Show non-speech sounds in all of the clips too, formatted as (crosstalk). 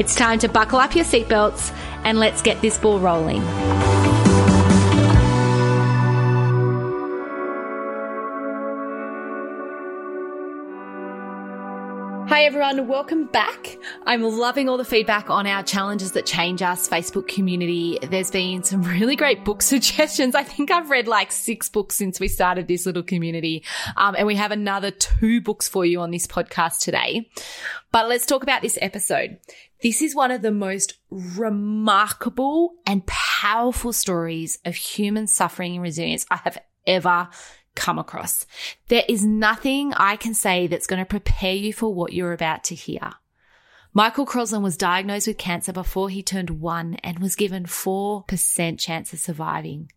It's time to buckle up your seatbelts and let's get this ball rolling. Hi everyone, welcome back. I'm loving all the feedback on our challenges that change us Facebook community. There's been some really great book (laughs) suggestions. I think I've read like six books since we started this little community. Um, and we have another two books for you on this podcast today. But let's talk about this episode. This is one of the most remarkable and powerful stories of human suffering and resilience I have ever come across. There is nothing I can say that's going to prepare you for what you're about to hear. Michael Crossland was diagnosed with cancer before he turned one and was given 4% chance of surviving.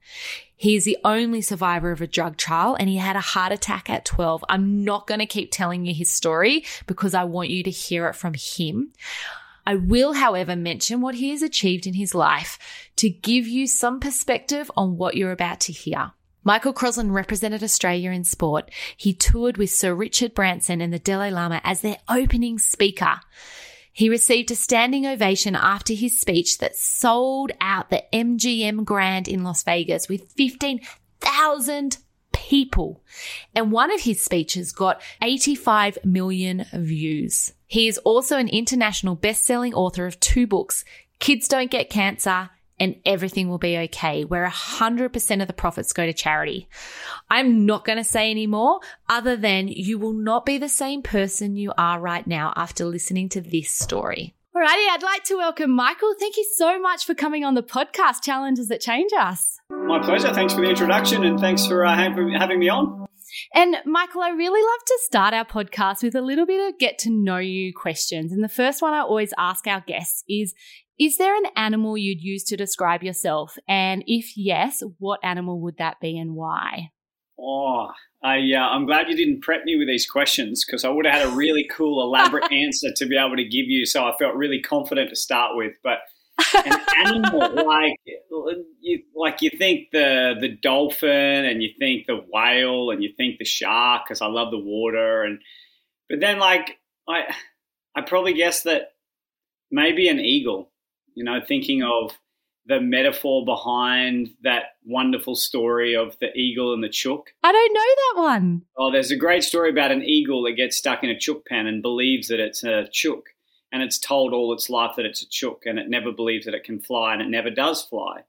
He is the only survivor of a drug trial and he had a heart attack at 12. I'm not going to keep telling you his story because I want you to hear it from him. I will, however, mention what he has achieved in his life to give you some perspective on what you're about to hear. Michael Crossland represented Australia in sport. He toured with Sir Richard Branson and the Dalai Lama as their opening speaker. He received a standing ovation after his speech that sold out the MGM Grand in Las Vegas with 15,000 people. And one of his speeches got 85 million views. He is also an international best-selling author of two books, Kids Don't Get Cancer and everything will be okay, where 100% of the profits go to charity. I'm not going to say any more other than you will not be the same person you are right now after listening to this story. Alrighty, I'd like to welcome Michael. Thank you so much for coming on the podcast, Challenges That Change Us. My pleasure. Thanks for the introduction and thanks for uh, having me on. And Michael, I really love to start our podcast with a little bit of get to know you questions. And the first one I always ask our guests is is there an animal you'd use to describe yourself? And if yes, what animal would that be and why? Oh, I, uh, I'm glad you didn't prep me with these questions because I would have had a really cool, elaborate (laughs) answer to be able to give you. So I felt really confident to start with. But (laughs) an animal like you, like you think the the dolphin and you think the whale and you think the shark because I love the water and but then like I I probably guess that maybe an eagle you know, thinking of the metaphor behind that wonderful story of the eagle and the chook. I don't know that one. Oh, there's a great story about an eagle that gets stuck in a chook pen and believes that it's a chook. And it's told all its life that it's a chook and it never believes that it can fly and it never does fly.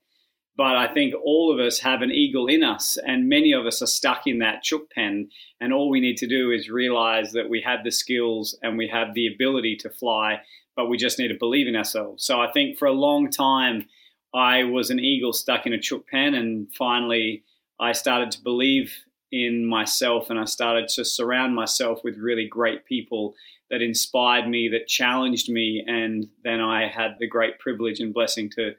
But I think all of us have an eagle in us, and many of us are stuck in that chook pen. And all we need to do is realize that we have the skills and we have the ability to fly but we just need to believe in ourselves. So I think for a long time, I was an eagle stuck in a chook pen, and finally, I started to believe in myself and I started to surround myself with really great people that inspired me, that challenged me, and then I had the great privilege and blessing to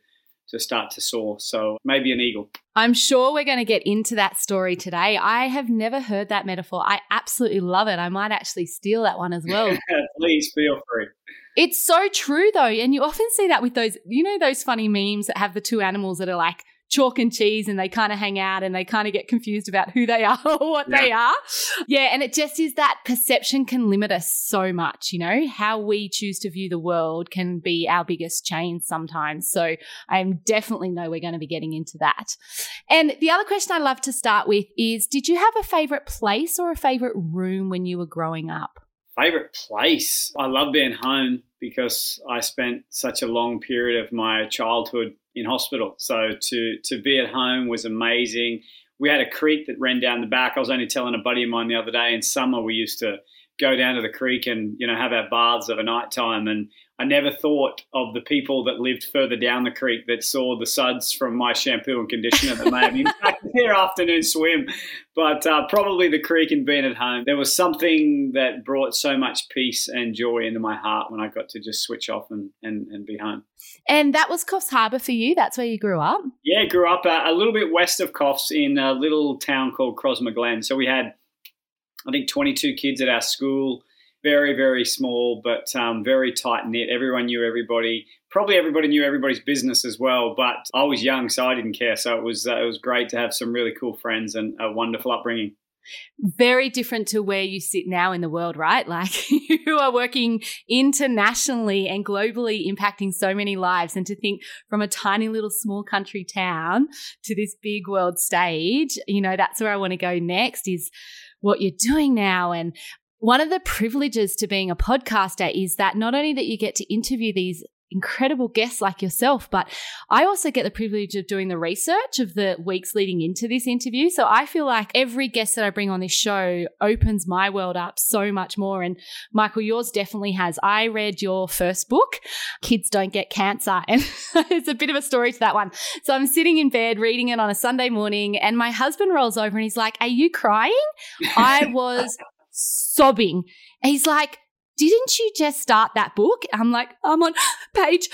to start to soar. So maybe an eagle. I'm sure we're going to get into that story today. I have never heard that metaphor. I absolutely love it. I might actually steal that one as well. (laughs) Please feel free. It's so true though. And you often see that with those, you know, those funny memes that have the two animals that are like chalk and cheese and they kind of hang out and they kind of get confused about who they (laughs) are or what yeah. they are. Yeah. And it just is that perception can limit us so much, you know, how we choose to view the world can be our biggest change sometimes. So I definitely know we're going to be getting into that. And the other question I love to start with is Did you have a favorite place or a favorite room when you were growing up? Favorite place? I love being home because I spent such a long period of my childhood in hospital. So to to be at home was amazing. We had a creek that ran down the back. I was only telling a buddy of mine the other day. In summer, we used to go down to the creek and you know have our baths of a night time and I never thought of the people that lived further down the creek that saw the suds from my shampoo and conditioner that may have impacted (laughs) their afternoon swim. But uh, probably the creek and being at home. There was something that brought so much peace and joy into my heart when I got to just switch off and, and, and be home. And that was Coffs Harbour for you? That's where you grew up? Yeah, grew up uh, a little bit west of Coffs in a little town called Crosmer Glen. So we had, I think, 22 kids at our school very very small but um, very tight knit everyone knew everybody probably everybody knew everybody's business as well but i was young so i didn't care so it was uh, it was great to have some really cool friends and a wonderful upbringing very different to where you sit now in the world, right? (laughs) Like you are working internationally and globally impacting so many lives. And to think from a tiny little small country town to this big world stage, you know, that's where I want to go next is what you're doing now. And one of the privileges to being a podcaster is that not only that you get to interview these incredible guests like yourself, but I also get the privilege of doing the research of the weeks leading into this interview. So I feel like every guest that I bring on this show opens my world up so much more. And Michael, yours definitely has. I read your first book, Kids Don't Get Cancer, and (laughs) it's a bit of a story to that one. So I'm sitting in bed reading it on a Sunday morning, and my husband rolls over and he's like, Are you crying? I was (laughs) sobbing. He's like, didn't you just start that book? I'm like, I'm on page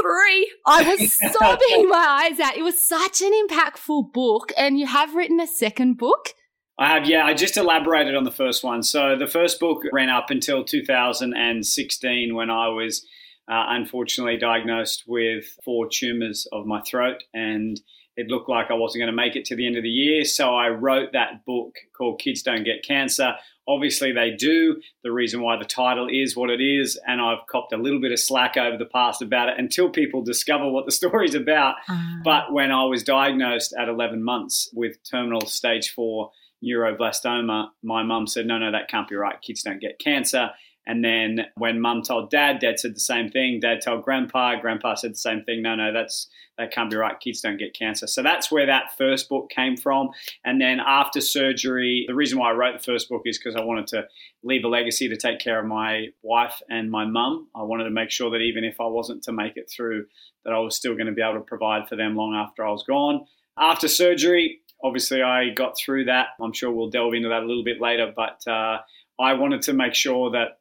three. I was (laughs) sobbing my eyes out. It was such an impactful book. And you have written a second book. I have, yeah. I just elaborated on the first one. So the first book ran up until 2016 when I was uh, unfortunately diagnosed with four tumors of my throat. And it looked like I wasn't going to make it to the end of the year. So I wrote that book called Kids Don't Get Cancer. Obviously, they do. The reason why the title is what it is, and I've copped a little bit of slack over the past about it until people discover what the (laughs) story's about. Uh-huh. But when I was diagnosed at 11 months with terminal stage four neuroblastoma, my mum said, No, no, that can't be right. Kids don't get cancer. And then when mum told dad, dad said the same thing. Dad told grandpa, grandpa said the same thing. No, no, that's that can't be right. Kids don't get cancer. So that's where that first book came from. And then after surgery, the reason why I wrote the first book is because I wanted to leave a legacy to take care of my wife and my mum. I wanted to make sure that even if I wasn't to make it through, that I was still going to be able to provide for them long after I was gone. After surgery, obviously I got through that. I'm sure we'll delve into that a little bit later, but uh, I wanted to make sure that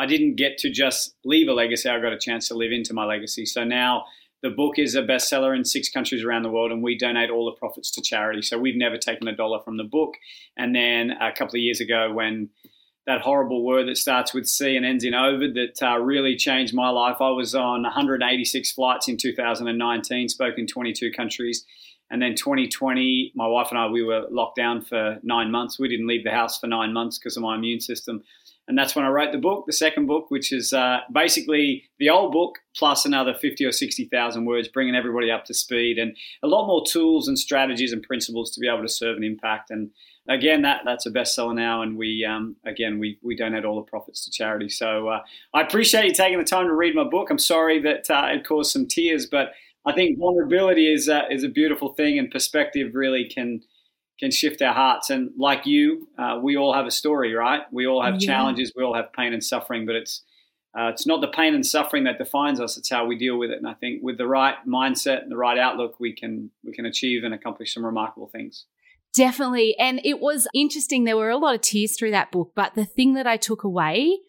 I didn't get to just leave a legacy. I got a chance to live into my legacy. So now the book is a bestseller in six countries around the world, and we donate all the profits to charity. So we've never taken a dollar from the book. And then a couple of years ago, when that horrible word that starts with C and ends in Ovid that uh, really changed my life. I was on 186 flights in 2019, spoke in 22 countries. And then 2020, my wife and I, we were locked down for nine months. We didn't leave the house for nine months because of my immune system and that's when I wrote the book, the second book, which is uh, basically the old book plus another fifty or sixty thousand words, bringing everybody up to speed, and a lot more tools and strategies and principles to be able to serve an impact. And again, that that's a bestseller now, and we um, again we we donate all the profits to charity. So uh, I appreciate you taking the time to read my book. I'm sorry that uh, it caused some tears, but I think vulnerability is uh, is a beautiful thing, and perspective really can can shift our hearts. And like you, uh, we all have a story, right? We all have yeah. challenges, we all have pain and suffering, but it's uh, it's not the pain and suffering that defines us; it's how we deal with it. And I think with the right mindset and the right outlook, we can we can achieve and accomplish some remarkable things. Definitely, and it was interesting. There were a lot of tears through that book, but the thing that I took away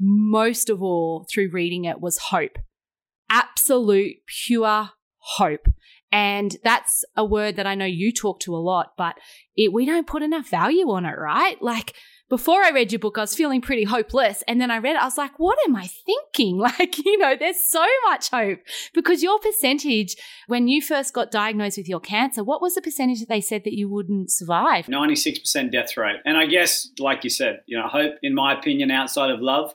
most of all through reading it was hope. Absolute, pure hope. And that's a word that I know you talk to a lot, but it, we don't put enough value on it, right? Like before I read your book, I was feeling pretty hopeless. And then I read it, I was like, what am I thinking? (laughs) Like, you know, there's so much hope because your percentage, when you first got diagnosed with your cancer, what was the percentage that they said that you wouldn't survive? 96% death rate. And I guess, like you said, you know, hope, in my opinion, outside of love,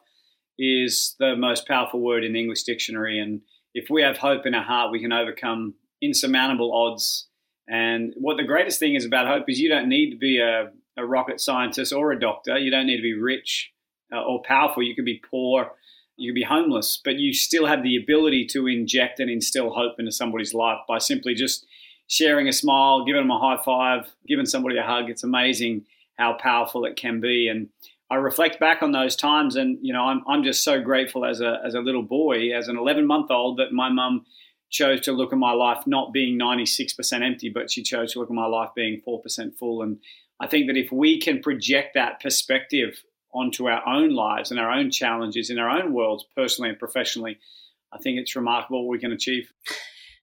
is the most powerful word in the English dictionary. And if we have hope in our heart, we can overcome insurmountable odds. And what the greatest thing is about hope is you don't need to be a, a rocket scientist or a doctor. You don't need to be rich uh, or powerful. You could be poor, you could be homeless, but you still have the ability to inject and instill hope into somebody's life by simply just sharing a smile, giving them a high five, giving somebody a hug. It's amazing how powerful it can be. And I reflect back on those times, and you know, I'm I'm just so grateful as a as a little boy, as an 11 month old, that my mum chose to look at my life not being 96% empty, but she chose to look at my life being 4% full. And I think that if we can project that perspective onto our own lives and our own challenges in our own worlds, personally and professionally, I think it's remarkable what we can achieve.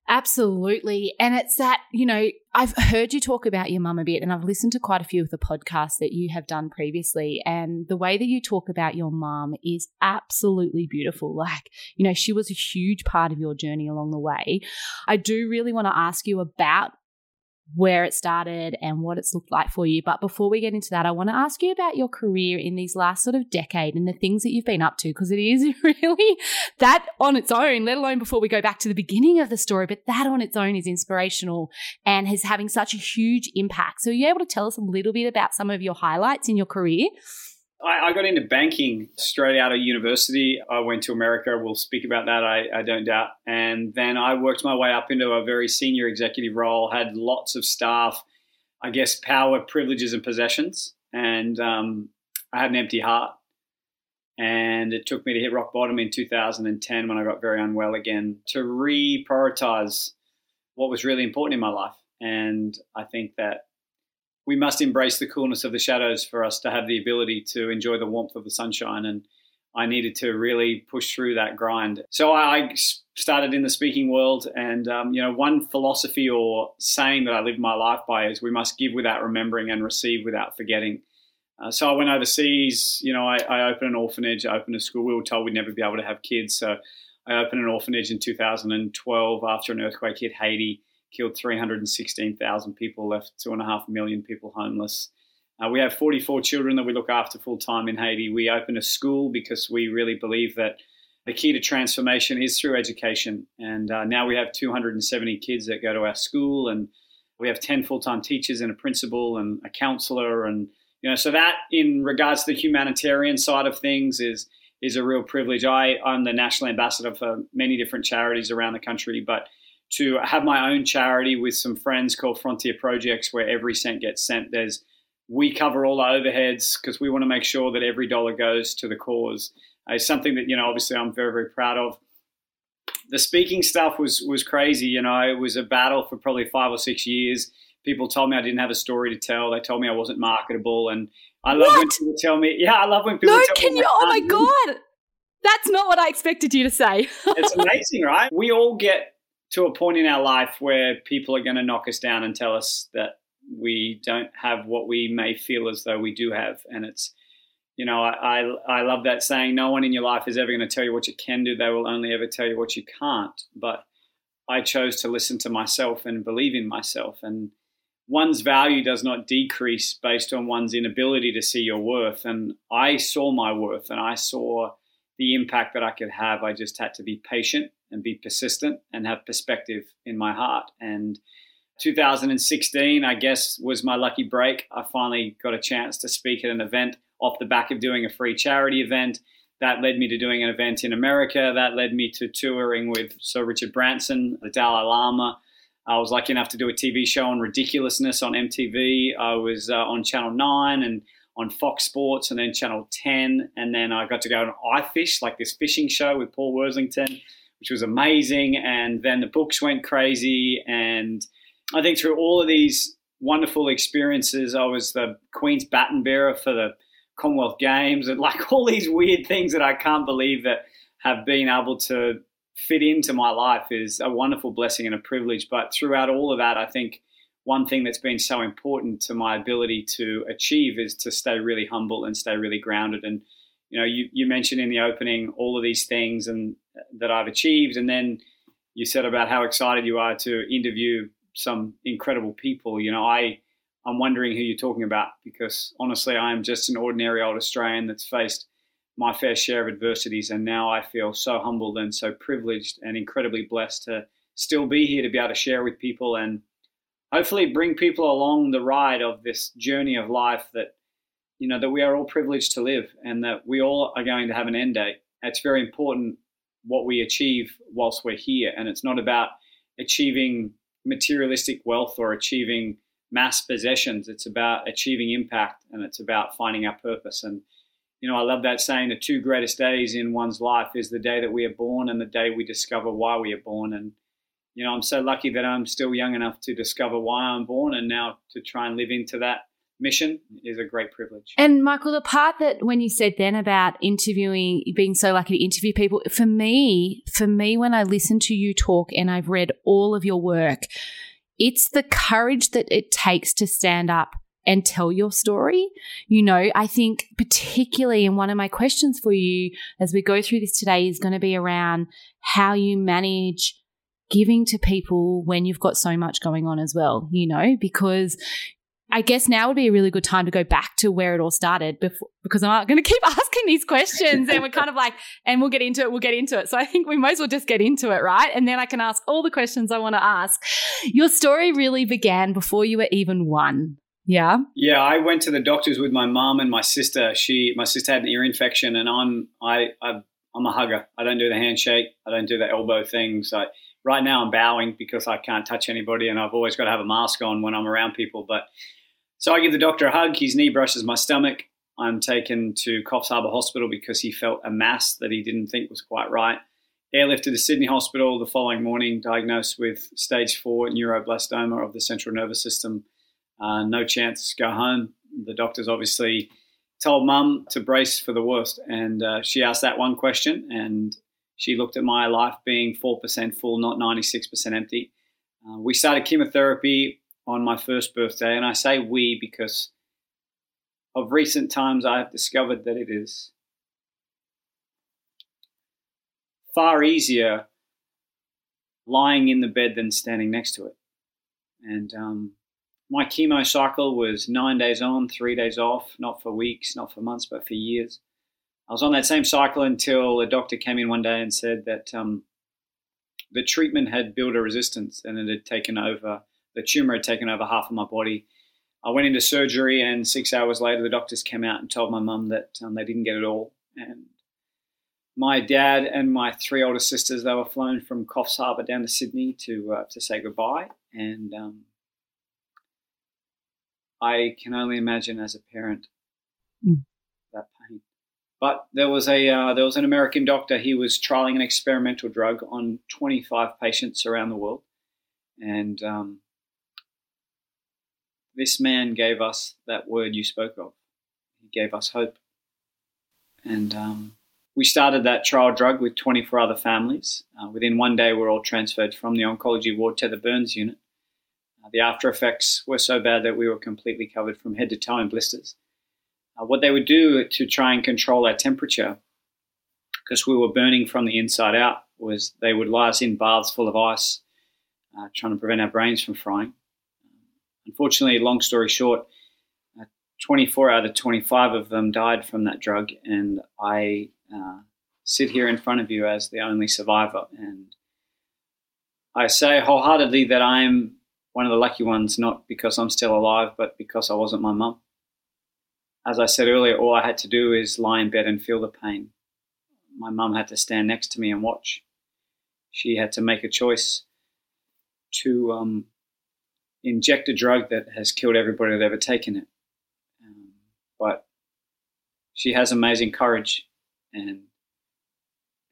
Absolutely. And it's that, you know, I've heard you talk about your mum a bit, and I've listened to quite a few of the podcasts that you have done previously. And the way that you talk about your mum is absolutely beautiful. (laughs) Like, you know, she was a huge part of your journey along the way. I do really want to ask you about where it started and what it's looked like for you. But before we get into that, I want to ask you about your career in these last sort of decade and the things that you've been up to, because it is (laughs) really that on its own, let alone before we go back to the beginning of the story, but that on its own is inspirational and is having such a huge impact. So are you able to tell us a little bit about some of your highlights in your career? I, I, got into banking straight out of university. I went to America. We'll speak about that, I, I, don't doubt. And then I worked my way up into a very senior executive role, had lots of staff, I guess, power, privileges, and possessions. And um, I had an empty heart. And it took me to hit rock bottom in 2010 when I got very unwell again to reprioritize what was really important in my life. And I think that we must embrace the coolness of the shadows for us to have the ability to enjoy the warmth of the sunshine. And I needed to really push through that grind. So I started in the speaking world, and um, you know, one philosophy or saying that I live my life by is we must give without remembering and receive without forgetting. Uh, so I went overseas. You know, I, I, opened an orphanage. I opened a school. We were told we'd never be able to have kids, so I opened an orphanage in 2012 after an earthquake hit Haiti killed 316,000 people, left two and a half million people homeless. Uh, we have 44 children that we look after full time in Haiti. We open a school because we really believe that the key to transformation is through education. And uh, now we have 270 kids that go to our school, and we have 10 full time teachers and a principal and a counselor. And, you know, so that in regards to the humanitarian side of things is is a real privilege. I, I'm the national ambassador for many different charities around the country, but to have my own charity with some friends called Frontier Projects, where every cent gets sent. There's we cover all the overheads because we want to make sure that every dollar goes to the cause. Uh, it's something that you know, obviously, I'm very very proud of. The speaking stuff was was crazy. You know, it was a battle for probably five or six years. People told me I didn't have a story to tell. They told me I wasn't marketable, and I love what? when people tell me, "Yeah, I love when people." No, can you? Oh my god, that's not what I expected you to say. it's amazing, right? We all get to a point in our life where people are going to knock us down and tell us that we don't have what we may feel as though we do have. And it's, you know, I, I, I love that saying, no one in your life is ever going to tell you what you can do. They will only ever tell you what you can't. But I chose to listen to myself and believe in myself. And one's value does not decrease based on one's inability to see your worth. And I saw my worth and I saw the impact that I could have. I just had to be patient and be persistent and have perspective in my heart. And 2016, I guess, was my lucky break. I finally got a chance to speak at an event off the back of doing a free charity event. That led me to doing an event in America. That led me to touring with Sir Richard Branson, the Dalai Lama. I was lucky enough to do a TV show on ridiculousness on MTV. I was uh, on Channel 9 and on Fox Sports and then Channel 10. And then I got to go on iFish, like this fishing show with Paul Worthington which was amazing. And then the books went crazy. And I think through all of these wonderful experiences, I was the Queen's baton bearer for the Commonwealth Games and like (laughs) all these weird things that I can't believe that have been able to fit into my life is a wonderful blessing and a privilege. But throughout all of that, I think one thing that's been so important to my ability to achieve is to stay really humble and stay really grounded. And you know, you, you mentioned in the opening all of these things and that I've achieved, and then you said about how excited you are to interview some incredible people. You know, I I'm wondering who you're talking about because honestly, I am just an ordinary old Australian that's faced my fair share of adversities, and now I feel so humbled and so privileged and incredibly blessed to still be here to be able to share with people and hopefully bring people along the ride of this journey of life that you know that we are all privileged to live and that we all are going to have an end date. It's very important what we achieve whilst we're here, and it's not about achieving materialistic wealth or achieving mass possessions. It's about achieving impact and it's about finding our purpose. And you know, I love that saying the two greatest days in one's life is the day that we are born and the day we discover why we are born. And, you know, I'm so lucky that I'm still young enough to discover why I'm born and now to try and live into that mission is a great privilege. And Michael, the part that when you said then about interviewing, being so lucky to interview people, for me, for me, when I listen to you talk and I've read all of your work, it's the courage that it takes to stand up and tell your story. You know, I think particularly in one of my questions for you as we go through this today is going to be around how you manage giving to people when you've got so much going on as well, you know, because I guess now would be a really good time to go back to where it all started before, because I'm going to keep (laughs) asking these questions and we're kind of like, and we'll get into it, we'll get into it. So I think we might as well just get into it, right? And then I can ask all the questions I want to ask. Your story really began before you were even one. Yeah. Yeah, I went to the doctors with my mom and my sister. She, my sister had an ear infection, and I'm, I, I'm a hugger. I don't do the handshake. I don't do the elbow things. Right now, I'm bowing because I can't touch anybody, and I've always got to have a mask on when I'm around people. But so I give the doctor a hug. His knee brushes my stomach. I'm taken to Coffs Harbour Hospital because he felt a mass that he didn't think was quite right. Airlifted to Sydney Hospital the following morning, diagnosed with stage four neuroblastoma of the central nervous system uh, no chance, go home. The doctors obviously told mum to brace for the worst. And uh, she asked that one question, and she looked at my life being 4% full, not 96% empty. Uh, we started chemotherapy on my first birthday, and I say we because of recent times I have discovered that it is far easier lying in the bed than standing next to it. And um, my chemo cycle was nine days on, three days off, not for weeks, not for months, but for years. I was on that same cycle until a doctor came in one day and said that um, the treatment had built a resistance and it had taken over, the tumor had taken over half of my body. I went into surgery, and six hours later, the doctors came out and told my mum that um, they didn't get it all. And my dad and my three older sisters, they were flown from Coffs Harbour down to Sydney to uh, to say goodbye. And um, I can only imagine as a parent mm. that pain. But there was a uh, there was an American doctor. He was trialing an experimental drug on 25 patients around the world, and um, this man gave us that word you spoke of. He gave us hope, and um, we started that trial drug with 24 other families. Uh, within one day, we're all transferred from the oncology ward to the burns unit. Uh, the after effects were so bad that we were completely covered from head to toe in blisters. Uh, what they would do to try and control our temperature, because we were burning from the inside out, was they would lie us in baths full of ice, uh, trying to prevent our brains from frying. Unfortunately, long story short, uh, 24 out of 25 of them died from that drug, and I uh, sit here in front of you as the only survivor. And I say wholeheartedly that I'm one of the lucky ones, not because I'm still alive, but because I wasn't my mum. As I said earlier, all I had to do is lie in bed and feel the pain. My mum had to stand next to me and watch. She had to make a choice to um, inject a drug that has killed everybody that ever taken it. Um, but she has amazing courage and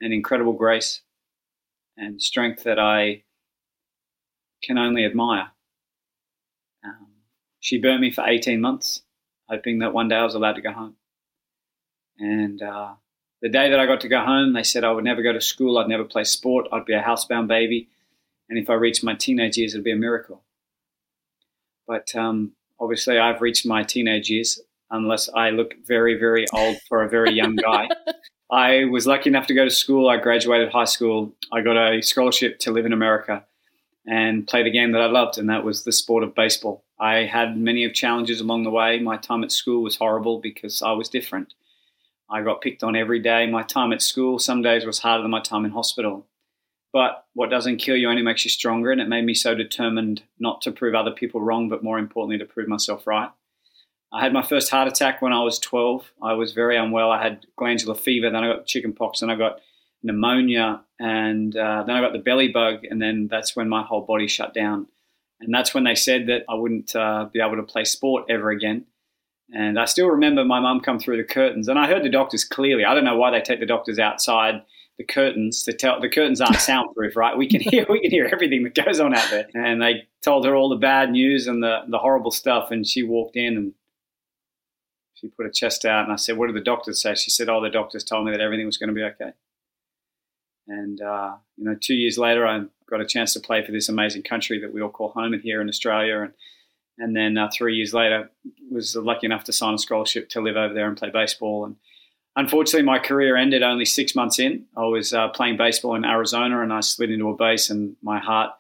an incredible grace and strength that I can only admire. Um, she burnt me for 18 months, hoping that one day I was allowed to go home. And uh, the day that I got to go home, they said I would never go to school, I'd never play sport, I'd be a housebound baby, and if I reached my teenage years, it'd be a miracle. But um, obviously, I've reached my teenage years, unless I look very, very old for a very young guy. (laughs) I was lucky enough to go to school. I graduated high school. I got a scholarship to live in America and play the game that I loved, and that was the sport of baseball. I had many of challenges along the way. My time at school was horrible because I was different. I got picked on every day. My time at school some days was harder than my time in hospital. But what doesn't kill you only makes you stronger, and it made me so determined not to prove other people wrong, but more importantly, to prove myself right. I had my first heart attack when I was 12. I was very unwell. I had glandular fever, then I got chickenpox, and I got pneumonia, and uh, then I got the belly bug, and then that's when my whole body shut down. And that's when they said that I wouldn't uh, be able to play sport ever again. And I still remember my mum come through the curtains, and I heard the doctors clearly. I don't know why they take the doctors outside the curtains to tell the curtains aren't soundproof, right? We can hear we can hear everything that goes on out there. And they told her all the bad news and the the horrible stuff, and she walked in and she put her chest out, and I said, "What did the doctors say?" She said, "Oh, the doctors told me that everything was going to be okay." And uh, you know, two years later, I got a chance to play for this amazing country that we all call home and here in Australia, and and then uh, three years later, was lucky enough to sign a scholarship to live over there and play baseball. And unfortunately, my career ended only six months in. I was uh, playing baseball in Arizona, and I slid into a base, and my heart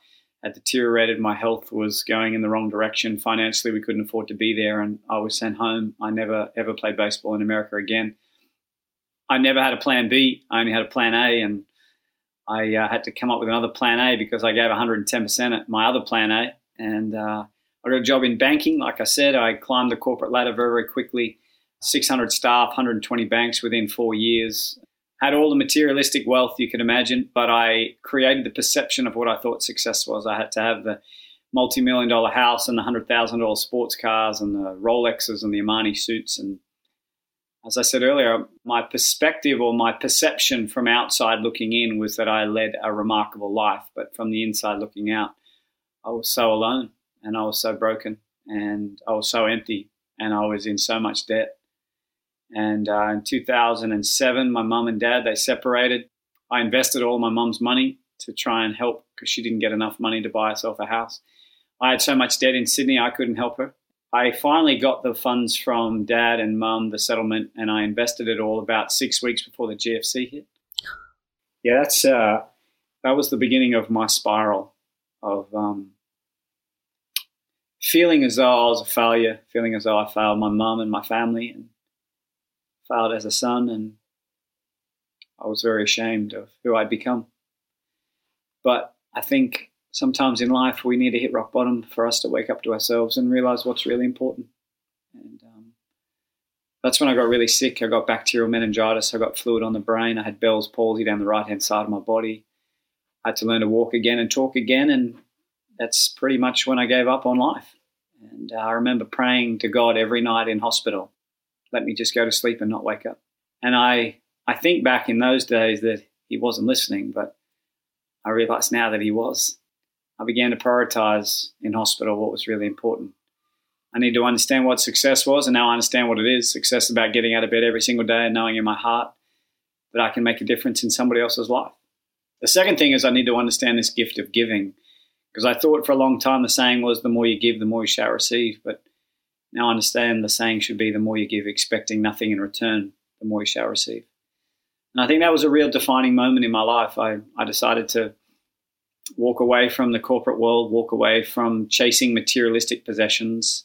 had deteriorated. My health was going in the wrong direction. Financially, we couldn't afford to be there, and I was sent home. I never ever played baseball in America again. I never had a plan B. I only had a plan A, and I uh, had to come up with another plan A because I gave 110% at my other plan A, and uh, I got a job in banking. Like I said, I climbed the corporate ladder very, very quickly. 600 staff, 120 banks within four years. Had all the materialistic wealth you can imagine, but I created the perception of what I thought success was. I had to have the multi million dollar house and the $100,000 sports cars and the Rolexes and the Armani suits. And as I said earlier, my perspective or my perception from outside looking in was that I led a remarkable life. But from the inside looking out, I was so alone and I was so broken and I was so empty and I was in so much debt. And uh, in 2007, my mum and dad they separated. I invested all my mum's money to try and help because she didn't get enough money to buy herself a house. I had so much debt in Sydney, I couldn't help her. I finally got the funds from dad and mum, the settlement, and I invested it all about six weeks before the GFC hit. Yeah, that's uh, that was the beginning of my spiral of um, feeling as though I was a failure, feeling as though I failed my mum and my family, and failed as a son, and I was very ashamed of who I'd become. But I think sometimes in life we need to hit rock bottom for us to wake up to ourselves and realize what's really important. And um, that's when I got really sick. I got bacterial meningitis. I got fluid on the brain. I had Bell's palsy down the right hand side of my body. I had to learn to walk again and talk again, and that's pretty much when I gave up on life. And uh, I remember praying to God every night in hospital, let me just go to sleep and not wake up. And I, I think back in those days that he wasn't listening, but I realize now that he was. I began to prioritize in hospital what was really important. I need to understand what success was, and now I understand what it is. Success is about getting out of bed every single day and knowing in my heart that I can make a difference in somebody else's life. The second thing is I need to understand this gift of giving because I thought for a long time the saying was the more you give, the more you shall receive. But now I understand the saying should be the more you give, expecting nothing in return, the more you shall receive. And I think that was a real defining moment in my life. I, I decided to walk away from the corporate world, walk away from chasing materialistic possessions,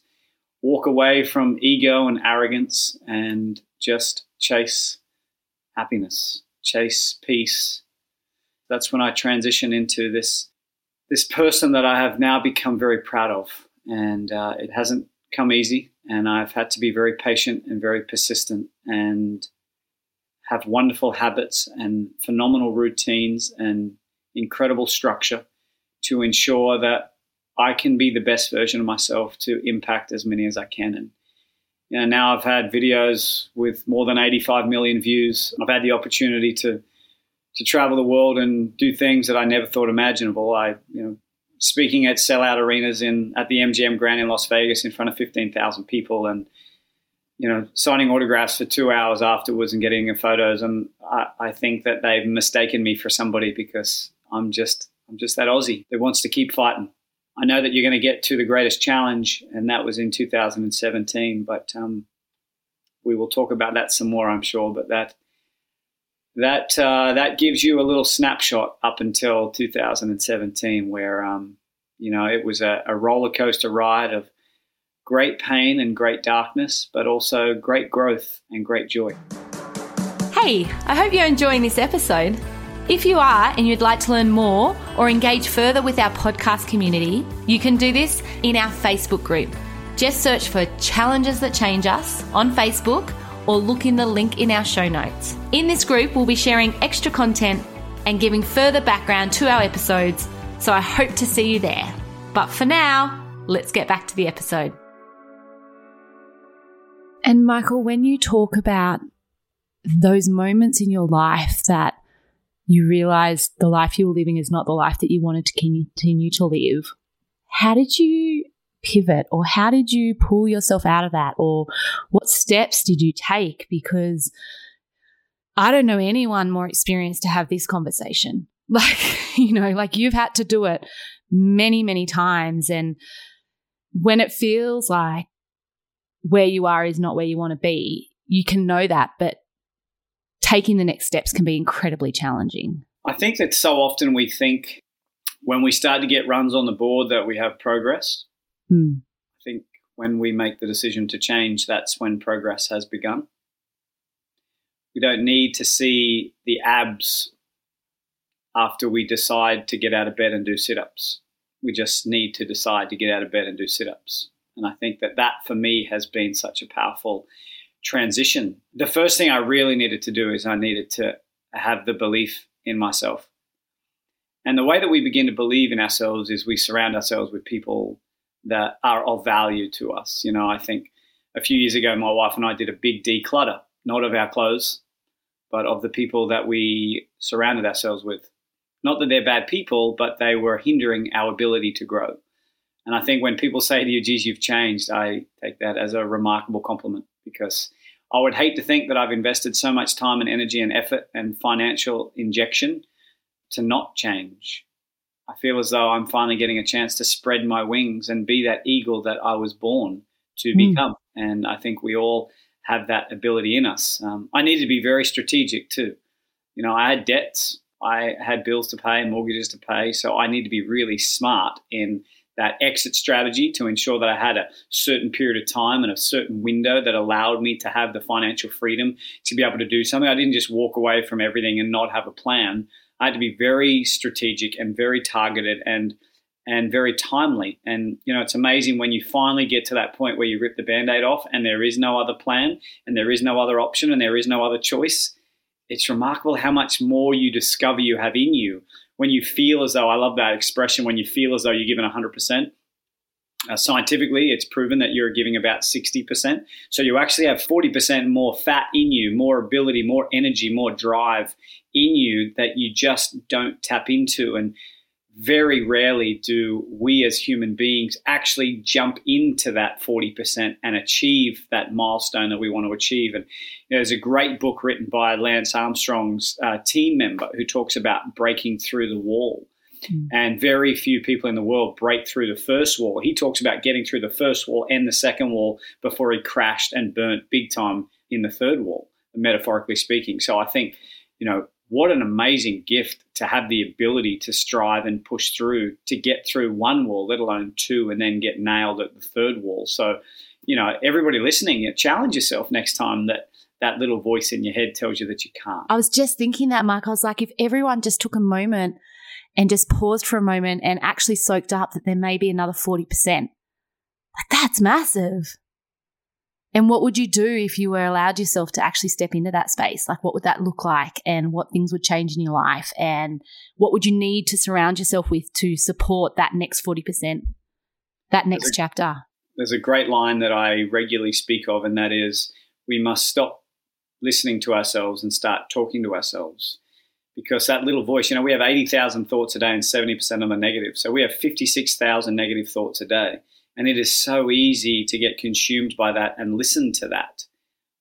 walk away from ego and arrogance, and just chase happiness, chase peace. That's when I transition into this this person that I have now become very proud of. And uh, it hasn't come easy, and I've had to be very patient and very persistent and have wonderful habits and phenomenal routines and incredible structure to ensure that I can be the best version of myself to impact as many as I can. And you know, now I've had videos with more than 85 million views. I've had the opportunity to to travel the world and do things that I never thought imaginable. I, you know, speaking at sellout arenas in at the MGM Grand in Las Vegas in front of 15,000 people and you know signing autographs for two hours afterwards and getting photos and I, I, think that they've mistaken me for somebody because I'm just I'm just that Aussie that wants to keep fighting. I know that you're going to get to the greatest challenge and that was in 2017 but um, we will talk about that some more I'm sure but that that uh, that gives you a little snapshot up until 2017, where um, you know it was a, a roller coaster ride of great pain and great darkness, but also great growth and great joy. Hey, I hope you're enjoying this episode. If you are and you'd like to learn more or engage further with our podcast community, you can do this in our Facebook group. Just search for Challenges That Change Us on Facebook or look in the link in our show notes. In this group, we'll be sharing extra content and giving further background to our episodes, so I hope to see you there. But for now, let's get back to the episode. And Michael, when you talk about those moments in your life that you realize the life you were living is not the life that you wanted to continue to live, how did you pivot or how did you pull yourself out of that or what steps did you take? Because I don't know anyone more experienced to have this conversation. (laughs) Like, you know, like you've had to do it many, many times. And when it feels like where you are is not where you want to be, you can know that, but taking the next steps can be incredibly challenging. I think that so often we think when we start to get runs on the board that we have progress. Mm. I think when we make the decision to change, that's when progress has begun. We don't need to see the abs after we decide to get out of bed and do sit ups. We just need to decide to get out of bed and do sit ups. And I think that that for me has been such a powerful transition. The first thing I really needed to do is I needed to have the belief in myself. And the way that we begin to believe in ourselves is we surround ourselves with people that are of value to us. You know, I think a few years ago, my wife and I did a big declutter, not of our clothes, but of the people that we surrounded ourselves with. Not that they're bad people, but they were hindering our ability to grow. And I think when people say to you, geez, you've changed, I take that as a remarkable compliment because I would hate to think that I've invested so much time and energy and effort and financial injection to not change. I feel as though I'm finally getting a chance to spread my wings and be that eagle that I was born to mm. become. And I think we all have that ability in us. Um, I need to be very strategic too. You know, I had debts I had bills to pay, mortgages to pay. So I need to be really smart in that exit strategy to ensure that I had a certain period of time and a certain window that allowed me to have the financial freedom to be able to do something. I didn't just walk away from everything and not have a plan. I had to be very strategic and very targeted and and very timely. And you know, it's amazing when you finally get to that point where you rip the band-aid off and there is no other plan and there is no other option and there is no other choice it's remarkable how much more you discover you have in you when you feel as though I love that expression when you feel as though you're given 100%. Uh, scientifically, it's proven that you're giving about 60%. So you actually have 40% more fat in you, more ability, more energy, more drive in you that you just don't tap into. And very rarely do we as human beings actually jump into that 40% and achieve that milestone that we want to achieve. And you know, there's a great book written by Lance Armstrong's uh, team member who talks about breaking through the wall. Mm. And very few people in the world break through the first wall. He talks about getting through the first wall and the second wall before he crashed and burnt big time in the third wall, metaphorically speaking. So I think, you know, what an amazing gift to have the ability to strive and push through to get through one wall, let alone two, and then get nailed at the third wall. So, you know, everybody listening, challenge yourself next time that that little voice in your head tells you that you can't. I was just thinking that, Mark. I was like, if everyone just took a moment and just paused for a moment and actually soaked up that there may be another 40%, like that's massive. And what would you do if you were allowed yourself to actually step into that space? Like, what would that look like? And what things would change in your life? And what would you need to surround yourself with to support that next 40%, that next there's a, chapter? There's a great line that I regularly speak of, and that is we must stop listening to ourselves and start talking to ourselves. Because that little voice, you know, we have 80,000 thoughts a day and 70% of them are negative. So we have 56,000 negative thoughts a day. And it is so easy to get consumed by that and listen to that.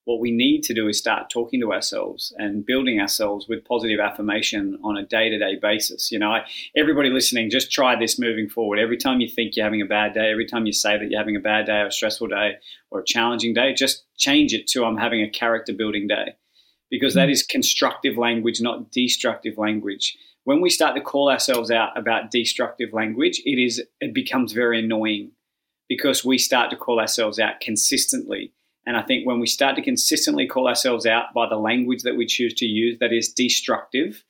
What we need to do is start talking to ourselves and building ourselves with positive affirmation on a day to day basis. You know, I, everybody listening, just try this moving forward. Every time you think you're having a bad day, every time you say that you're having a bad day or a stressful day or a challenging day, just change it to I'm having a character building day because that mm. constructive language, not destructive language. When we start to call ourselves out about destructive language, it is it becomes very annoying because we start to call ourselves out consistently. And I think when we start to consistently call ourselves out by the language that we choose to use that is destructive,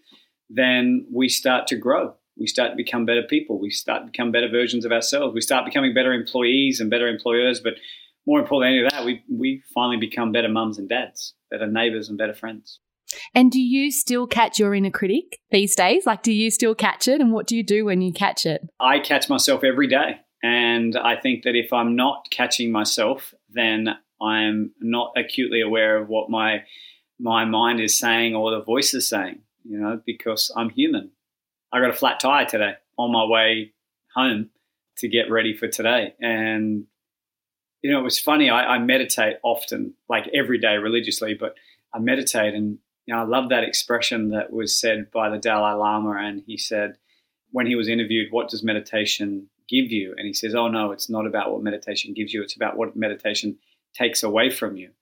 then we start to grow. We start to become better people. We start to become better versions of ourselves. We start becoming better employees and better employers. But more important than any of that, we, we finally become better mums and dads, better neighbors and better friends. And do you still catch your inner critic these days? Like, do you still catch it? And what do you do when you catch it? I catch myself every day. And I think that if I'm not catching myself, then I'm not acutely aware of what my my mind is saying or the voice is saying, you know, because I'm human. I got a flat tire today on my way home to get ready for today. And, you know, it was funny. I, I meditate often, like every day religiously, but I meditate and, you know, I love that expression that was said by the Dalai Lama. And he said, when he was interviewed, what does meditation give you? And he says, oh, no, it's not about what meditation gives you. It's about what meditation takes away from you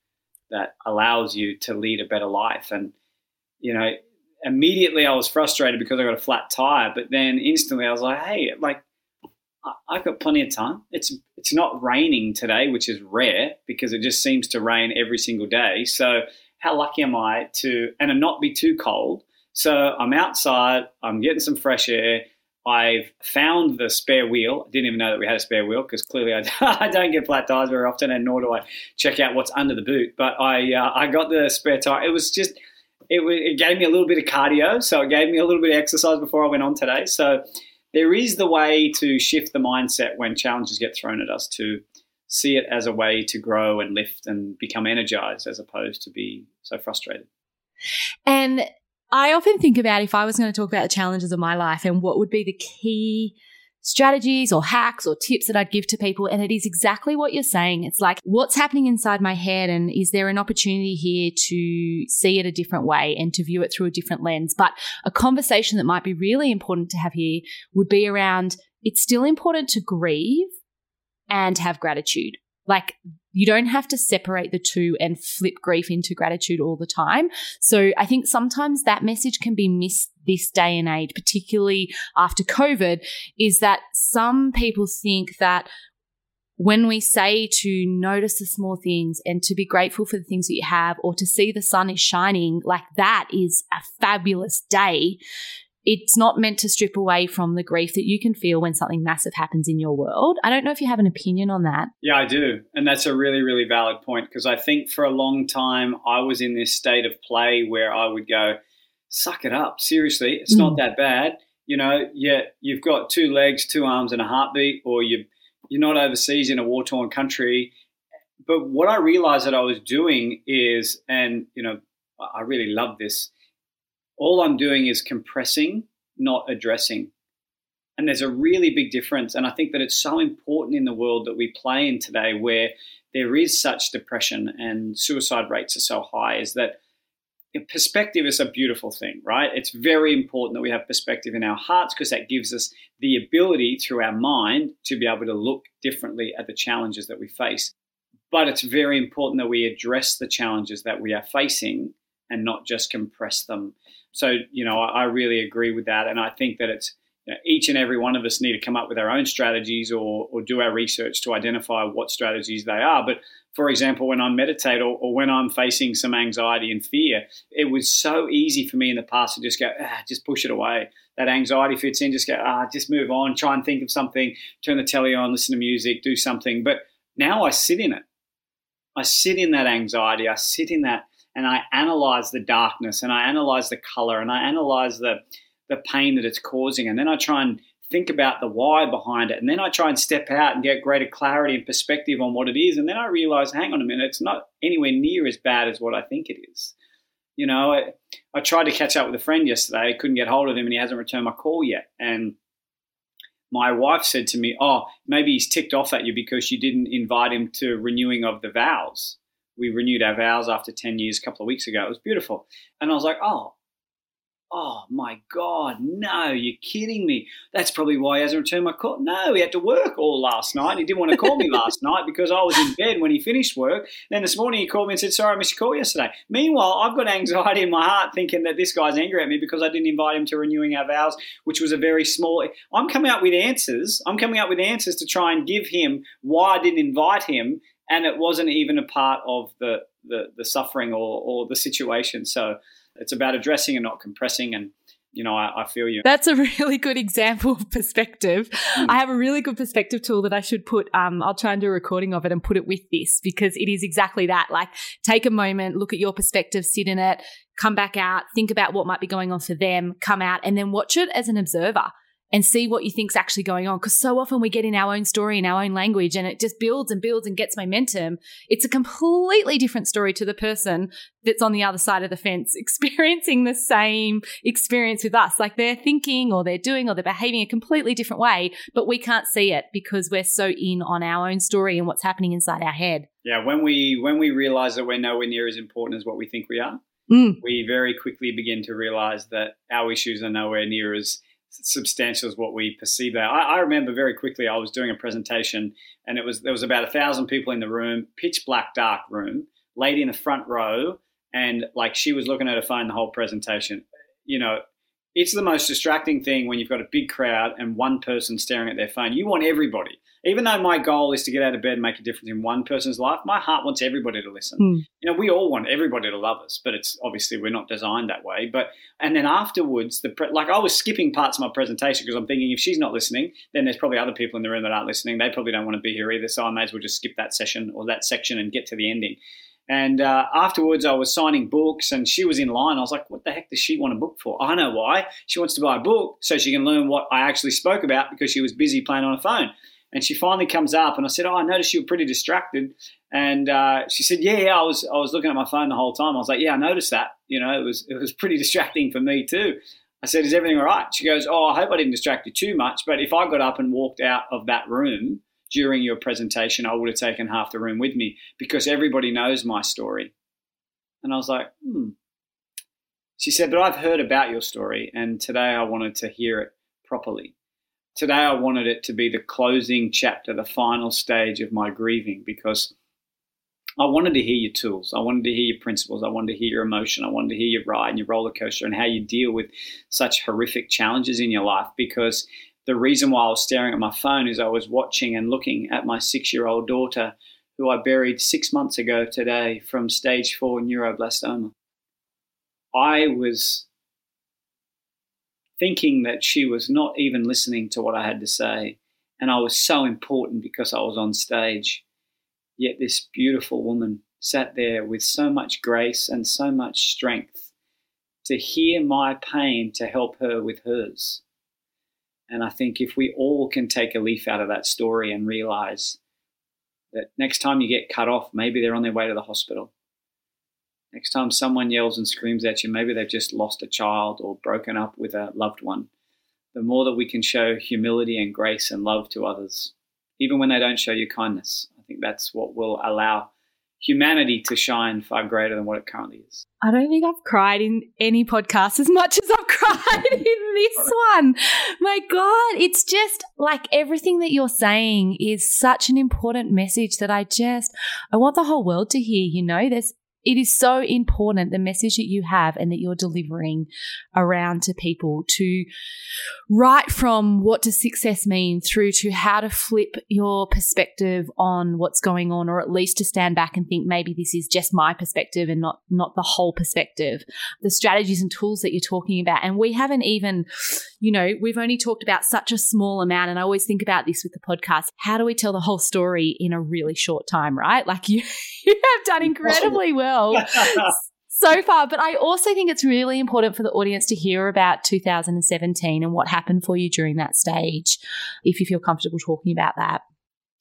that allows you to lead a better life. And, you know, immediately I was frustrated because I got a flat tire, but then instantly I was like, hey, like, I've got plenty of time. It's it's not raining today, which is rare because it just seems to rain every single day. So how lucky am I to and to not be too cold? So I'm outside. I'm getting some fresh air. I've found the spare wheel. I didn't even know that we had a spare wheel because clearly I, (laughs) I, don't get flat tires very often, and nor do I check out what's under the boot. But I uh, I got the spare tire. It was just it, it gave me a little bit of cardio, so it gave me a little bit of exercise before I went on today. So there is the way to shift the mindset when challenges get thrown at us to see it as a way to grow and lift and become energized as opposed to be so frustrated. And I often think about if I was going to talk about the challenges of my life and what would be the key strategies or hacks or tips that I'd give to people. And it is exactly what you're saying. It's like, what's happening inside my head? And is there an opportunity here to see it a different way and to view it through a different lens? But a conversation that might be really important to have here would be around it's still important to grieve and have gratitude. Like you don't have to separate the two and flip grief into gratitude all the time. So I think sometimes that message can be missed this day and age, particularly after COVID, is that some people think that when we say to notice the small things and to be grateful for the things that you have or to see the sun is shining, like that is a fabulous day it's not meant to strip away from the grief that you can feel when something massive happens in your world. I don't know if you have an opinion on that. Yeah, I do. And that's a really, really valid point because I think for a long time I was in this state of play where I would go, suck it up. Seriously, it's mm. not that bad. You know, yeah, you've got two legs, two arms, and a heartbeat, or you you're not overseas in a war torn country. But what I realized that I was doing is, and you know, I really love this all I'm doing is compressing, not addressing. And there's a really big difference. And I think that it's so important in the world that we play in today where there is such depression and suicide rates are so high is that perspective is a beautiful thing, right? It's very important that we have perspective in our hearts because that gives us the ability through our mind to be able to look differently at the challenges that we face. But it's very important that we address the challenges that we are facing and not just compress them so, you know, I, I really agree with that. And I think that it's you know, each and every one of us need to come up with our own strategies or, or do our research to identify what strategies they are. But for example, when I meditate or, or, when I'm facing some anxiety and fear, it was so easy for me in the past to just go, ah, just push it away. That anxiety fits in, just go, ah, just move on, try and think of something, turn the telly on, listen to music, do something. But now I sit in it. I sit in that anxiety. I sit in that and I analyze the darkness and I analyze the color and I analyze the the pain that it's causing and then I try and think about the why behind it and then I try and step out and get greater clarity and perspective on what it is and then I realize hang on a minute it's not anywhere near as bad as what I think it is. You know, I, I tried to catch up with a friend yesterday, couldn't get hold of him and he hasn't returned my call yet and my wife said to me, "Oh, maybe he's ticked off at you because you didn't invite him to renewing of the vows." We renewed our vows after 10 years a couple of weeks ago. It was beautiful. And I was like, oh, oh my God, no, you're kidding me. That's probably why he hasn't returned my call. No, he had to work all last night. He didn't want to call me last (laughs) night because I was in bed when he finished work. Then this morning he called me and said, sorry, I missed your call yesterday. Meanwhile, I've got anxiety in my heart thinking that this guy's angry at me because I didn't invite him to renewing our vows, which was a very small. I'm coming up with answers. I'm coming up with answers to try and give him why I didn't invite him and it wasn't even a part of the the, the suffering or, or the situation. So it's about addressing and not compressing and you know, I, I, feel you. That's a (laughs) really good example of perspective. Mm. I have a really good perspective tool that I should put. Um, I'll try and do a recording of it and put it with this because it is exactly that. Like, take a moment, look at your perspective, sit in it, come back out, think about what might be going on for them, come out, and then watch it as an observer and see what you think's actually going on. Because so often we get in our own story in our own language and it just builds and builds and gets momentum. It's a completely different story to the person that's on the other side of the fence (laughs) experiencing the same experience with us. Like they're thinking or they're doing or they're behaving a completely different way, but we can't see it because we're so in on our own story and what's happening inside our head. Yeah, when we when we realize that we're nowhere near as important as what we think we are, Mm. we very quickly begin to realize that our issues are nowhere near as substantial as what we perceive are. I, I remember very quickly I was doing a presentation and it was there was about a thousand people in the room, pitch black dark room, lady in the front row, and like she was looking at her phone the whole presentation. You know, it's the most distracting thing when you've got a big crowd and one person staring at their phone. You want everybody. Even though my goal is to get out of bed and make a difference in one person's life, my heart wants everybody to listen. Hmm. You know, we all want everybody to love us, but it's obviously we're not designed that way. But and then afterwards, the pre- like I was skipping parts of my presentation because I'm thinking if she's not listening, then there's probably other people in the room that aren't listening. They probably don't want to be here either, so I may as well just skip that session or that section and get to the ending. And uh, afterwards, I was signing books, and she was in line. I was like, "What the heck does she want a book for?" I know why. She wants to buy a book so she can learn what I actually spoke about because she was busy playing on her phone. And she finally comes up, and I said, "Oh, I noticed you were pretty distracted." And uh, she said, "Yeah, yeah, I was, I was looking at my phone the whole time." I was like, "Yeah, I noticed that. You know, it was, it was pretty (laughs) distracting for me too." I said, "Is everything all right?" She goes, "Oh, I hope I didn't distract you too much, but if I got up and walked out of that room during your presentation, I would have taken half the room with me because everybody knows my story." And I was like, "Hmm." She said, "But I've heard about your story, and today I wanted to hear it properly." Today I wanted it to be the closing chapter, the final stage of my grieving, because I wanted to hear your tools. I wanted to hear your principles. I wanted to hear your emotion. I wanted to hear your ride and your roller coaster and how you deal with such horrific challenges in your life. Because the reason why I was staring at my phone is I was watching and looking at my six year old daughter, who I buried six months ago today from stage four neuroblastoma. I was thinking that she was not even listening to what I had to say. And I was so important because I was on stage. Yet this beautiful woman sat there with so much grace and so much strength to hear my pain to help her with hers. And I think if we all can take a leaf out of that story and realize that next time you get cut off, maybe they're on their way to the hospital. Next time someone yells and screams at you, maybe they've just lost a child or broken up with a loved one. The more that we can show humility and grace and love to others, even when they don't show you kindness, I think that's what will allow humanity to shine far greater than what it currently is. I don't think I've cried in any podcast as much as I've (laughs) cried in this one. My God, it's just like everything that you're saying is such an important message that I just, I want the whole world to hear, you know, there's, it is so important the message that you have and that you're delivering around to people to right from what does success mean through to how to flip your perspective on what's going on or at least to stand back and think maybe this is just my perspective and not not the whole perspective. The strategies and tools that you're talking about and we haven't even you know we've only talked about such a small amount and I always think about this with the podcast. How do we tell the whole story in a really short time right? Like you (laughs) you have done incredibly well (laughs) so far. But I also think it's really important for the audience to hear about 2017 and what happened for you during that stage, if you feel comfortable talking about that.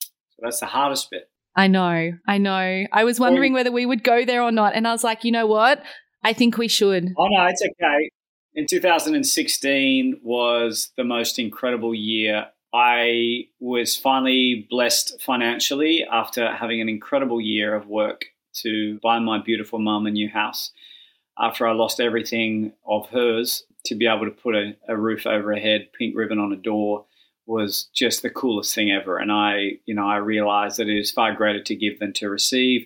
So that's the hardest bit. I know, I know. I was wondering whether we would go there or not. And I was like, you know what? I think we should. Oh, no, it's okay. In 2016 was the most incredible year. I was finally blessed financially after having an incredible year of work to buy my beautiful mum a new house after I lost everything of hers to be able to put a, a, roof over her head, pink ribbon on a door was just the coolest thing ever. And I, you know, I realized that it is far greater to give than to receive.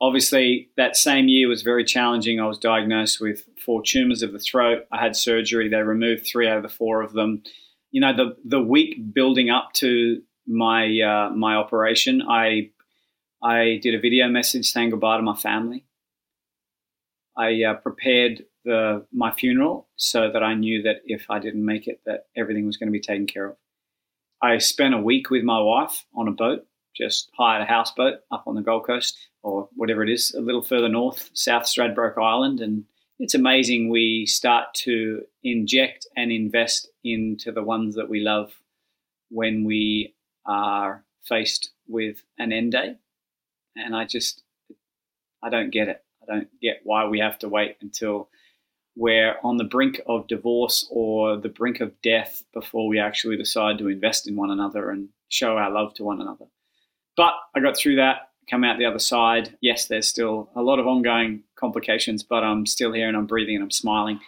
Obviously, that same year was very challenging. I was diagnosed with four tumors of the throat. I had surgery. They removed three out of the four of them. You know, the the week building up to my uh, my operation, I I did a video message saying goodbye to my family. I uh, prepared the my funeral so that I knew that if I didn't make it, that everything was going to be taken care of. I spent a week with my wife on a boat, just hired a houseboat up on the Gold Coast or whatever it is, a little further north, South Stradbroke Island, and it's amazing we start to inject and invest into the ones that we love when we are faced with an end date. And I just, I don't get it. I don't get why we have to wait until we're on the brink of divorce or the brink of death before we actually decide to invest in one another and show our love to one another. But I got through that, come out the other side. Yes, there's still a lot of ongoing complications, but I'm still here and I'm breathing and I'm smiling.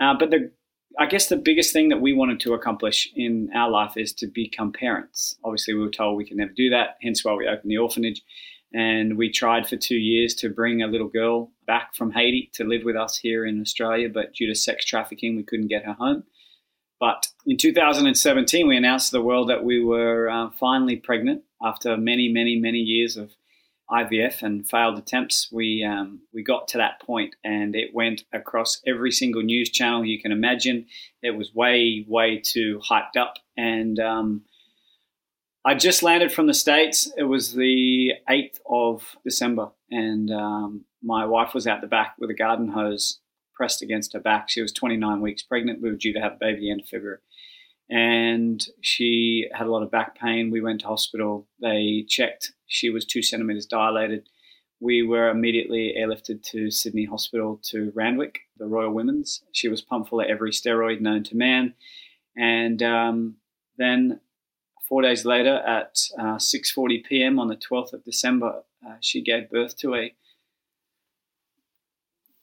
Uh, but the I guess the biggest thing that we wanted to accomplish in our life is to become parents. Obviously, we were told we can never do that, hence why we opened the orphanage. And we tried for two years to bring a little girl back from Haiti to live with us here in Australia, but due to sex trafficking, we couldn't get her home. But in 2017, we announced to the world that we were uh, finally pregnant after many, many, many years of IVF and failed attempts. We um, we got to that point, and it went across every single news channel you can imagine. It was way, way too hyped up, and um, I just landed from the States. It was the 8th of December, and um, my wife was out the back with a garden hose pressed against her back. She was 29 weeks pregnant. We were due to have a baby end of February. And she had a lot of back pain. We went to hospital. They checked. She was two centimeters dilated. We were immediately airlifted to Sydney Hospital to Randwick, the Royal Women's. She was pumped full of every steroid known to man. And um, then four days later at uh, 6.40 p.m. on the 12th of December, uh, she gave birth to a,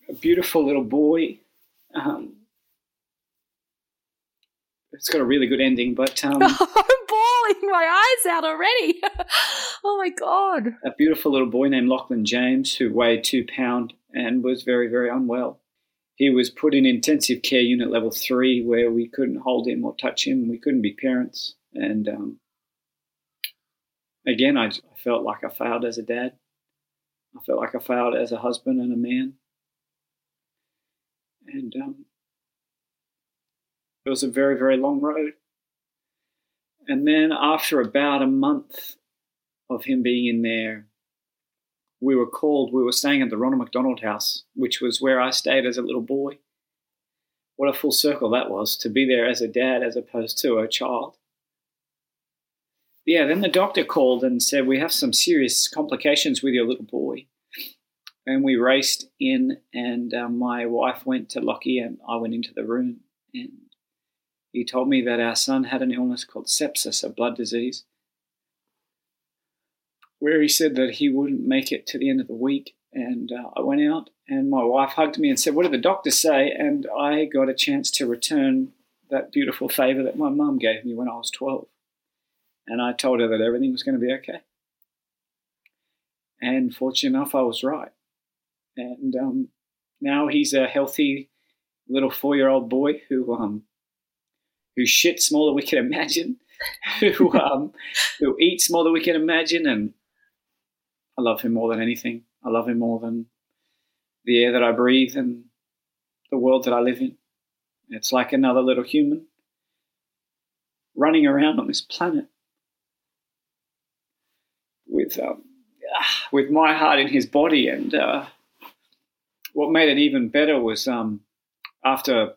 a beautiful little boy. Um, it's got a really good ending, but... Um, (laughs) I'm bawling my eyes out already. (laughs) oh my God. A beautiful little boy named Lachlan James who weighed two pound and was very, very unwell. He was put in intensive care unit level three where we couldn't hold him or touch him. We couldn't be parents. And um, again, I, I felt like I failed as a dad. I felt like I failed as a husband and a man. And um, it was a very, very long road. And then after about a month of him being in there, we were called, we were staying at the Ronald McDonald House, which was where I stayed as a little boy. What a full circle that was to be there as a dad as opposed to a child yeah, then the doctor called and said, We have some serious complications with your little boy. And we raced in, and uh, my wife went to Lockie, and I went into the room. And he told me that our son had an illness called sepsis, a blood disease, where he said that he wouldn't make it to the end of the week. And uh, I went out, and my wife hugged me and said, What did the doctor say? And I got a chance to return that beautiful favor that my mum gave me when I was 12 and I told her that everything was going to be okay. And fortunately enough, I was right. And um, now he's a healthy little four-year-old boy who um, who shits more than we can imagine, (laughs) who um, who eats more than we can imagine, and I love him more than anything. I love him more than the air that I breathe and the world that I live in. It's like another little human running around on this planet with um, with my heart in his body. And uh, what made it even better was um, after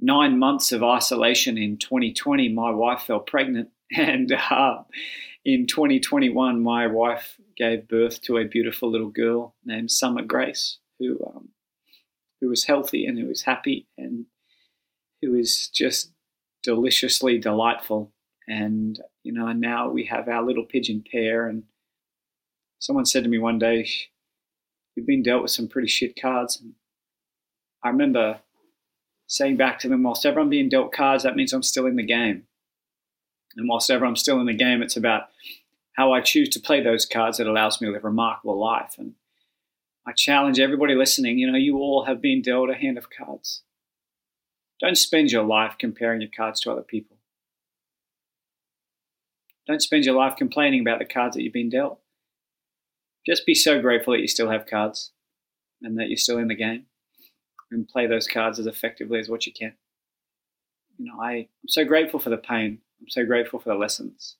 nine months of isolation in 2020, my wife fell pregnant, (laughs) and uh, in 2021, my wife gave birth to a beautiful little girl named Summer Grace, who um, who was healthy and who was happy and who is just deliciously delightful. And you know, now we have our little pigeon pair and someone said to me one day, You've been dealt with some pretty shit cards. And I remember saying back to them, Whilst ever I'm being dealt cards, that means I'm still in the game. And whilst ever I'm still in the game, it's about how I choose to play those cards that allows me to live a remarkable life. And I challenge everybody listening, you know, you all have been dealt a hand of cards. Don't spend your life comparing your cards to other people. Don't spend your life complaining about the cards that you've been dealt just be so grateful that you still have cards and that you're still in the game and play those cards as effectively as what you can. You know, I, I'm so grateful for the pain. I'm so grateful for the lessons.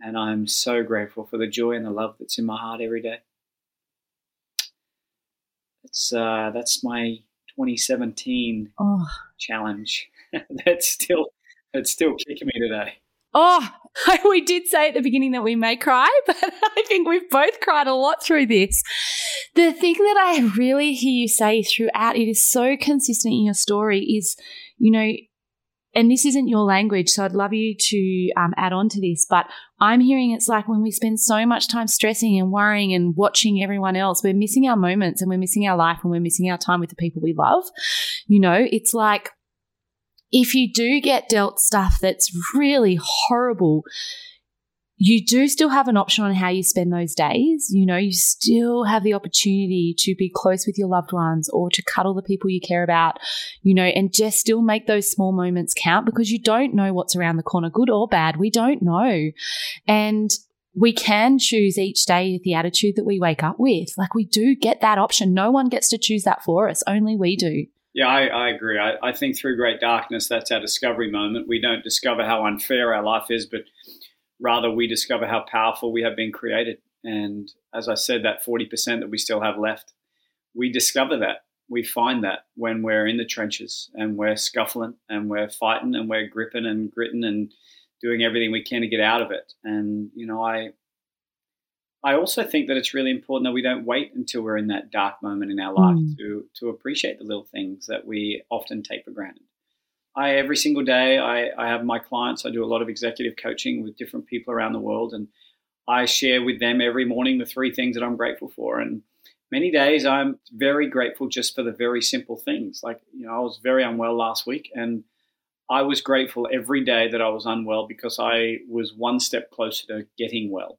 And I'm so grateful for the joy and the love that's in my heart every day. it's uh, that's my 2017 oh. challenge. (laughs) that's still that's still kicking me today. Oh, (laughs) we did say at the beginning that we may cry, (laughs) but I think we've both cried a lot through this. The thing that I really hear you say throughout, it is so consistent in your story, is, you know, and this isn't your language, so I'd love you to um, add on to this, but I'm hearing it's like when we spend so much time stressing and worrying and watching everyone else, we're missing our moments and we're missing our life and we're missing our time with the people we love. You know, it's like, if you do get dealt stuff that's really horrible, you do still have an option on how you spend those days. You know, you still have the opportunity to be close with your loved ones or to cuddle the people you care about, you know, and just still make those small moments count because you don't know what's around the corner, good or bad. We don't know. And we can choose each day with the attitude that we wake up with. Like we do get that option. No one gets to choose that for us, only we do. Yeah, I, I agree. I, I, think through great darkness, that's our discovery moment. We don't discover how unfair our life is, but rather we discover how powerful we have been created. And as I said, that 40% that we still have left, we discover that. We find that when we're in the trenches and we're scuffling and we're fighting and we're gripping and gritting and doing everything we can to get out of it. And, you know, I, I also think that it's really important that we don't wait until we're in that dark moment in our life mm. to to appreciate the little things that we often take for granted. I every single day I, I have my clients. I do a lot of executive coaching with different people around the world, and I share with them every morning the three things that I'm grateful for. And many days I'm very grateful just for the very simple things. Like you know, I was very unwell last week, and I was grateful every day that I was unwell because I was one step closer to getting well.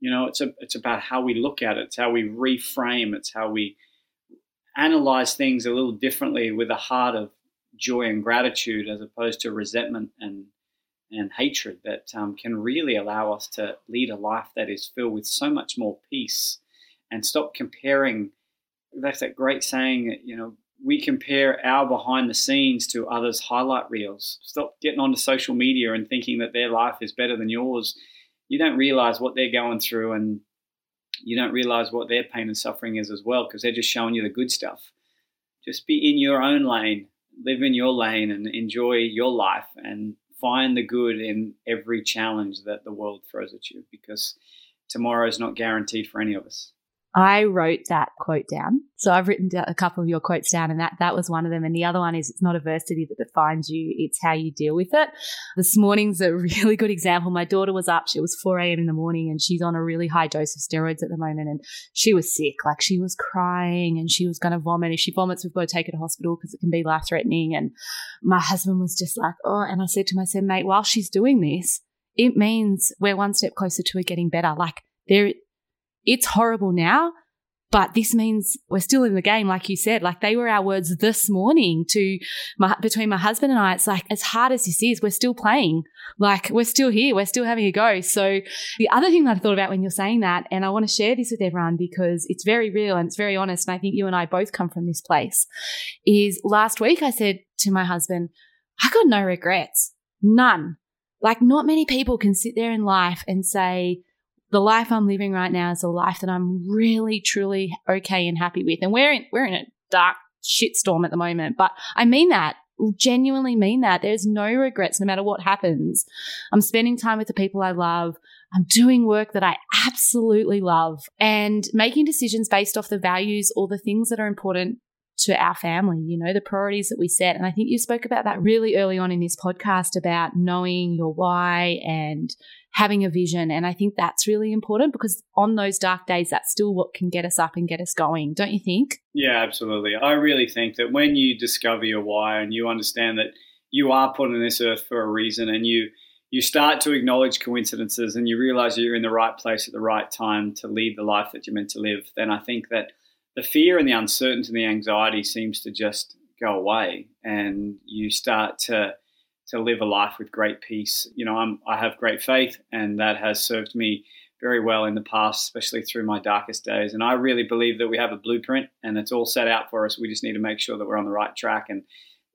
You know, it's a, it's about how we look at it. It's how we reframe. It's how we analyze things a little differently with a heart of joy and gratitude as opposed to resentment and and hatred that um, can really allow us to lead a life that is filled with so much more peace and stop comparing that's that great saying you know we compare our behind the scenes to others highlight reels stop getting onto social media and thinking that their life is better than yours you don't realize what they're going through and you don't realize what their pain and suffering is as well because they're just showing you the good stuff. Just be in your own lane, live in your lane, and enjoy your life and find the good in every challenge that the world throws at you because tomorrow is not guaranteed for any of us. I wrote that quote down. So I've written a couple of your quotes down, and that that was one of them. And the other one is it's not adversity that defines you; it's how you deal with it. This morning's a (laughs) really good example. My daughter was up; it was four a.m. in the morning, and she's on a really high dose of steroids at the moment, and she was sick. Like she was crying, and she was going to vomit. If she vomits, we've got to take her to hospital because it can be life threatening. And my husband was just like, "Oh," and I said to myself, "Mate, while she's doing this, it means we're one step closer to her getting better. Like there." It's horrible now, but this means we're still in the game, like you said. Like they were our words this morning to my, between my husband and I. It's like as hard as this is, we're still playing. Like we're still here, we're still having a go. So the other thing that I thought about when you're saying that, and I want to share this with everyone because it's very real and it's very honest, and I think you and I both come from this place. Is last week I said to my husband, I got no regrets, none. Like not many people can sit there in life and say the life I'm living right now is a life that I'm really, truly okay and happy with. And we're in, we're in a dark shitstorm at the moment, but I mean that genuinely mean that. There's no regrets no matter what happens. I'm spending time with the people I love. I'm doing work that I absolutely love and making decisions based off the values or the things that are important to our family, you know, the priorities that we set. And I think you spoke about that really early on in this podcast about knowing your why and having a vision. And I think that's really important because on those dark days, that's still what can get us up and get us going, don't you think? Yeah, absolutely. I really think that when you discover your why and you understand that you are put on this earth for a reason and you you start to acknowledge coincidences and you realize you're in the right place at the right time to lead the life that you're meant to live, then I think that the fear and the uncertainty and the anxiety seems to just go away and you start to to live a life with great peace. You know, I'm, I have great faith, and that has served me very well in the past, especially through my darkest days. And I really believe that we have a blueprint, and it's all set out for us. We just need to make sure that we're on the right track. And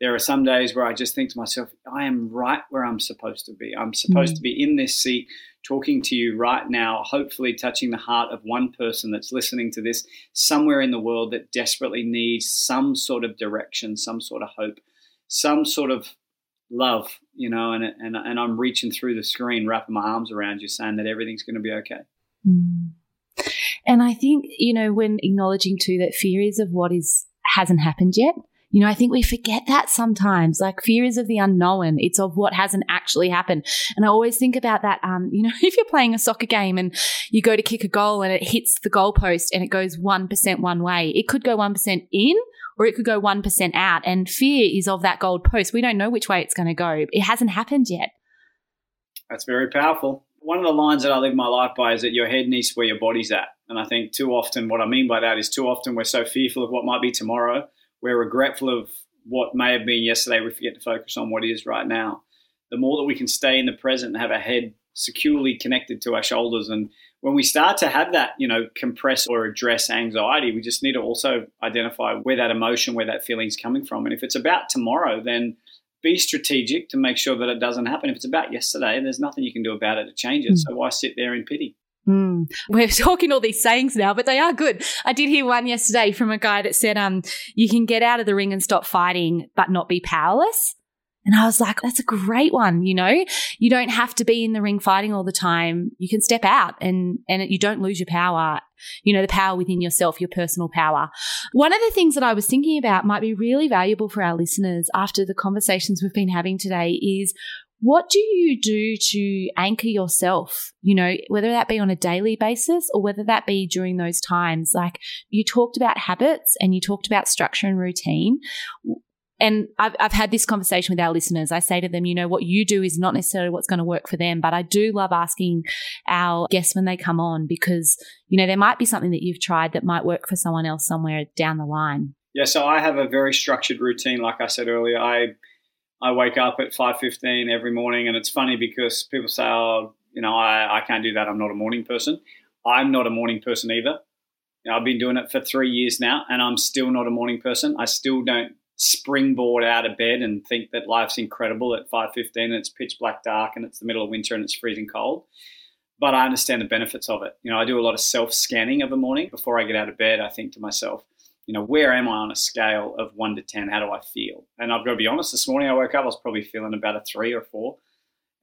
There are some days where I just think to myself, I am right where I'm supposed to be. I'm supposed mm. to be in this seat talking to you right now, hopefully touching the heart of one person that's listening to this somewhere in the world that desperately needs some sort of direction, some sort of hope, some sort of love, you know, and, and, and I'm reaching through the screen, wrapping my arms around you, saying that everything's going to be okay. Mm. And I think, you know, when acknowledging too that fear is of what is hasn't happened yet. You know, I think we forget that sometimes. Like fear is of the unknown. It's of what hasn't actually happened. And I always think about that. Um, you know, (laughs) if you're playing a soccer game and you go to kick a goal and it hits the goalpost and it goes 1% one way, it could go 1% in or it could go 1% out. And fear is of that gold post. We don't know which way it's going to go. It hasn't happened yet. That's very powerful. One of the lines that I live my life by is that your head needs where your body's at. And I think too often, what I mean by that is too often we're so fearful of what might be tomorrow, we're regretful of what may have been yesterday, we forget to focus on what is right now. The more that we can stay in the present and have our head securely connected to our shoulders and when we start to have that, you know, compress or address anxiety, we just need to also identify where that emotion, where that feeling is coming from. And if it's about tomorrow, then be strategic to make sure that it doesn't happen. If it's about yesterday, there's nothing you can do about it to change it. Mm. So why sit there in pity? Mm. We're (laughs) talking all these sayings now, but they are good. I did hear one yesterday from a guy that said, um, you can get out of the ring and stop fighting, but not be powerless. And I was like, that's a great one. You know, you don't have to be in the ring fighting all the time. You can step out and, and you don't lose your power, you know, the power within yourself, your personal power. One of the things that I was thinking about might be really valuable for our listeners after the conversations we've been having today is what do you do to anchor yourself? You know, whether that be on a daily basis or whether that be during those times. Like you talked about habits and you talked about structure and routine and I've, I've had this conversation with our listeners. I say to them, you know, what you do is not necessarily what's going to work for them, but I do love asking our guests when they come on because, you know, there might be something that you've tried that might work for someone else somewhere down the line. Yeah, so I have a very structured routine. Like I said earlier, I I wake up at five fifteen every morning, and it's funny because people say, "Oh, you know, I, I can't do that. I'm not a morning person." I'm not a morning person either. You know, I've been doing it for three years now, and I'm still not a morning person. I still don't springboard out of bed and think that life's incredible at 5.15 and it's pitch black dark and it's the middle of winter and it's freezing cold but i understand the benefits of it you know i do a lot of self-scanning of a morning before i get out of bed i think to myself you know where am i on a scale of 1 to 10 how do i feel and i've got to be honest this morning i woke up i was probably feeling about a 3 or 4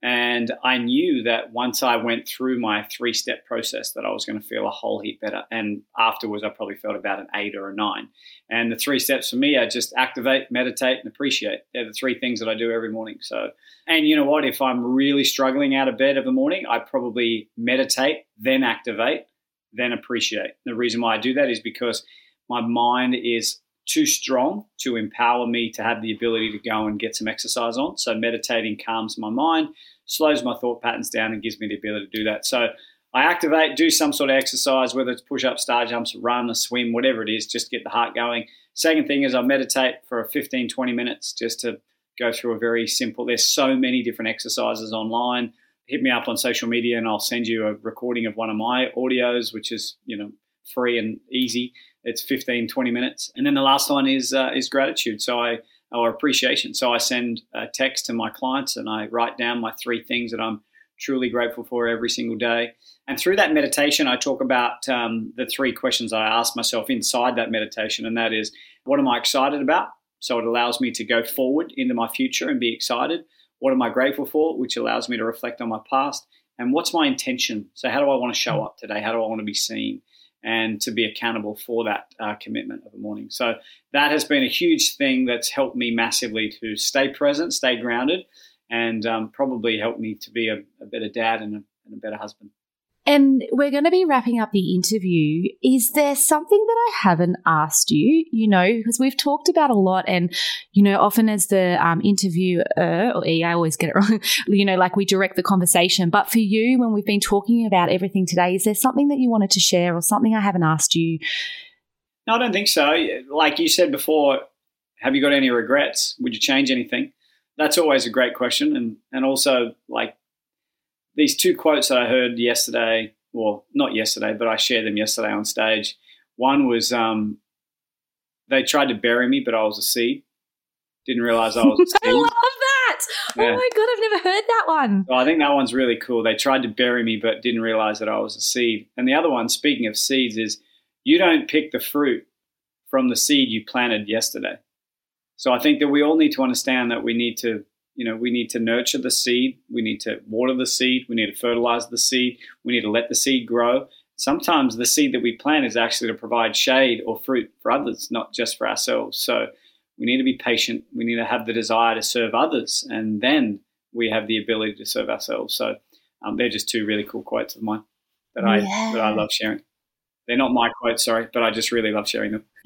and I knew that once I went through my three step process, that I was going to feel a whole heap better. And afterwards, I probably felt about an eight or a nine. And the three steps for me are just activate, meditate, and appreciate. They're the three things that I do every morning. So, and you know what? If I'm really struggling out of bed of the morning, I probably meditate, then activate, then appreciate. The reason why I do that is because my mind is too strong to empower me to have the ability to go and get some exercise on. So meditating calms my mind, slows my thought patterns down, and gives me the ability to do that. So I activate, do some sort of exercise, whether it's push ups, star jumps, run, a swim, whatever it is, just to get the heart going. Second thing is I meditate for 15, 20 minutes just to go through a very simple, there's so many different exercises online. Hit me up on social media and I'll send you a recording of one of my audios, which is, you know, free and easy it's 15, 20 minutes. And then the last one is uh, is gratitude. So I or appreciation. So I send a text to my clients and I write down my three things that I'm truly grateful for every single day. And through that meditation, I talk about um, the three questions I ask myself inside that meditation, and that is, what am I excited about? So it allows me to go forward into my future and be excited. What am I grateful for? Which allows me to reflect on my past. And what's my intention? So, how do I want to show up today? How do I want to be seen? And to be accountable for that uh, commitment of a morning. So that has been a huge thing that's helped me massively to stay present, stay grounded, and um, probably helped me to be a, a better dad and a, and a better husband. And we're going to be wrapping up the interview. Is there something that I haven't asked you? You know, because we've talked about a lot, and you know, often as the um, interviewer or E, I always get it (laughs) wrong. You know, like we direct the conversation. But for you, when we've been talking about everything today, is there something that you wanted to share, or something I haven't asked you? No, I don't think so. Like you said before, have you got any regrets? Would you change anything? That's always a great question, and and also like these two quotes that I heard yesterday, well, not yesterday, but I shared them yesterday on stage. One was um, they tried to bury me, but I was a seed. Didn't realize I was (laughs) a seed. I love that. Oh my god, I've never heard that one. I think that one's really cool. They tried to bury me, but didn't realize that I was a seed. And the other one, speaking of seeds, is you don't pick the fruit from the seed you planted yesterday. So I think that we all need to understand that we need to, you know, we need to nurture the seed. We need to water the seed. We need to fertilize the seed. We need to let the seed grow. Sometimes the seed that we plant is actually to provide shade or fruit for others, not just for ourselves. So we need to be patient. We need to have the desire to serve others, and then we have the ability to serve ourselves. So um, they're just two really cool quotes of mine that I that I love sharing. They're not my quotes, sorry, but I just really love sharing them. (laughs)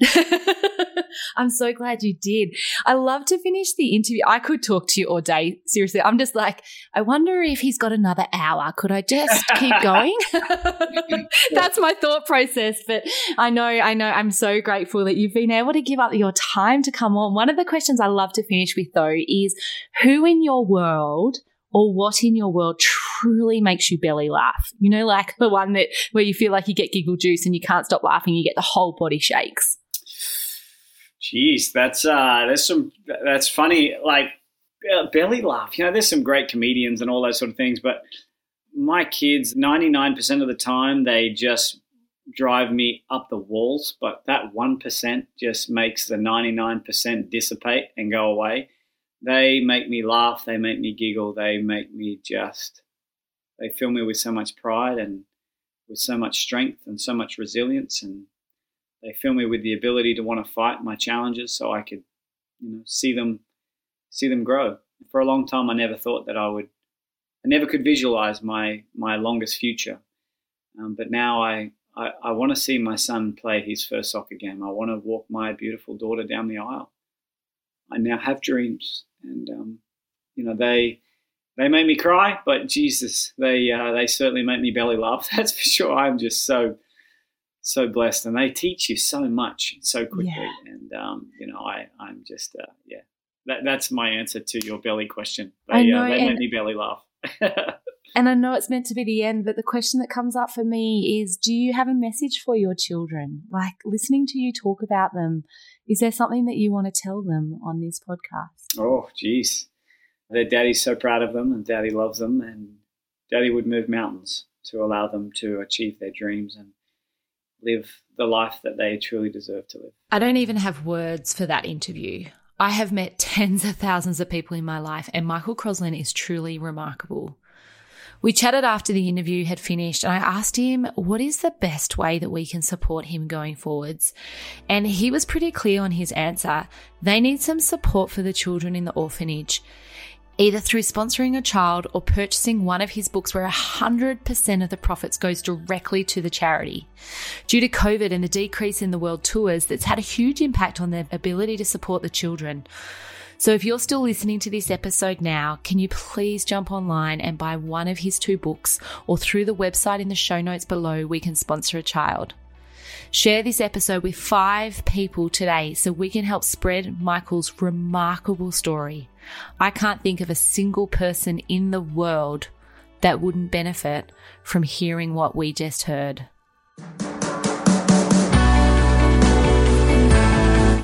(laughs) I'm so glad you did. I love to finish the interview. I could talk to you all day. Seriously, I'm just like, I wonder if he's got another hour. Could I just keep going? (laughs) (laughs) That's my thought process. But I know, I know, I'm so grateful that you've been able to give up your time to come on. One of the questions I love to finish with, though, is who in your world or what in your world truly makes you belly laugh? You know, like the one that where you feel like you get giggle juice and you can't stop laughing, you get the whole body shakes. Jeez, that's uh, there's some that's funny. Like belly laugh. You know, there's some great comedians and all those sort of things, but my kids, 99% of the time, they just drive me up the walls. But that one percent just makes the 99% dissipate and go away. They make me laugh. They make me giggle. They make me just. They fill me with so much pride and with so much strength and so much resilience and they fill me with the ability to want to fight my challenges so I could, you know, see them see them grow. For a long time I never thought that I would I never could visualize my my longest future. Um, but now I, I, I want to see my son play his first soccer game. I want to walk my beautiful daughter down the aisle. I now have dreams, and um, you know they they make me cry, but Jesus, they uh, they certainly make me belly laugh. (laughs) That's for sure. I'm just so so blessed, and they teach you so much so quickly. Yeah. And um, you know, I I'm just uh, yeah. That, that's my answer to your belly question. They, I know, uh, they and- make me belly laugh. (laughs) And I know it's meant to be the end, but the question that comes up for me is do you have a message for your children? Like listening to you talk about them, is there something that you want to tell them on this podcast? Oh, geez. Their daddy's so proud of them, and daddy loves them, and daddy would move mountains to allow them to achieve their dreams and live the life that they truly deserve to live. I don't even have words for that interview. I have met (laughs) tens of thousands of people in my life, and Michael Crossland is truly remarkable. We chatted after the interview had finished, and I asked him what is the best way that we can support him going forwards. And he was pretty clear on his answer. They need some support for the children in the orphanage, either through sponsoring a child or purchasing one of his books where 100% of the profits goes directly to the charity. Due to COVID and the decrease in the world tours, that's had a huge impact on their ability to support the children. So if you're still listening to this episode now, can you please jump online and buy one of his two books or through the website in the show notes below, we can sponsor a child. Share this episode with five people today so we can help spread Michael's remarkable story. I can't think of a single person in the world that wouldn't benefit from hearing what we just heard.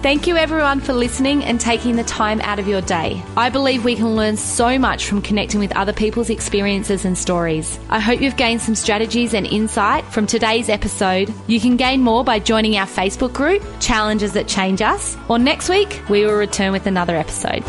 Thank you everyone for listening and taking the time out of your day. I believe we can learn so much from connecting with other people's experiences and stories. I hope you've gained some strategies and insight from today's episode. You can gain more by joining our Facebook group, Challenges That Change Us, or next week we will return with another episode.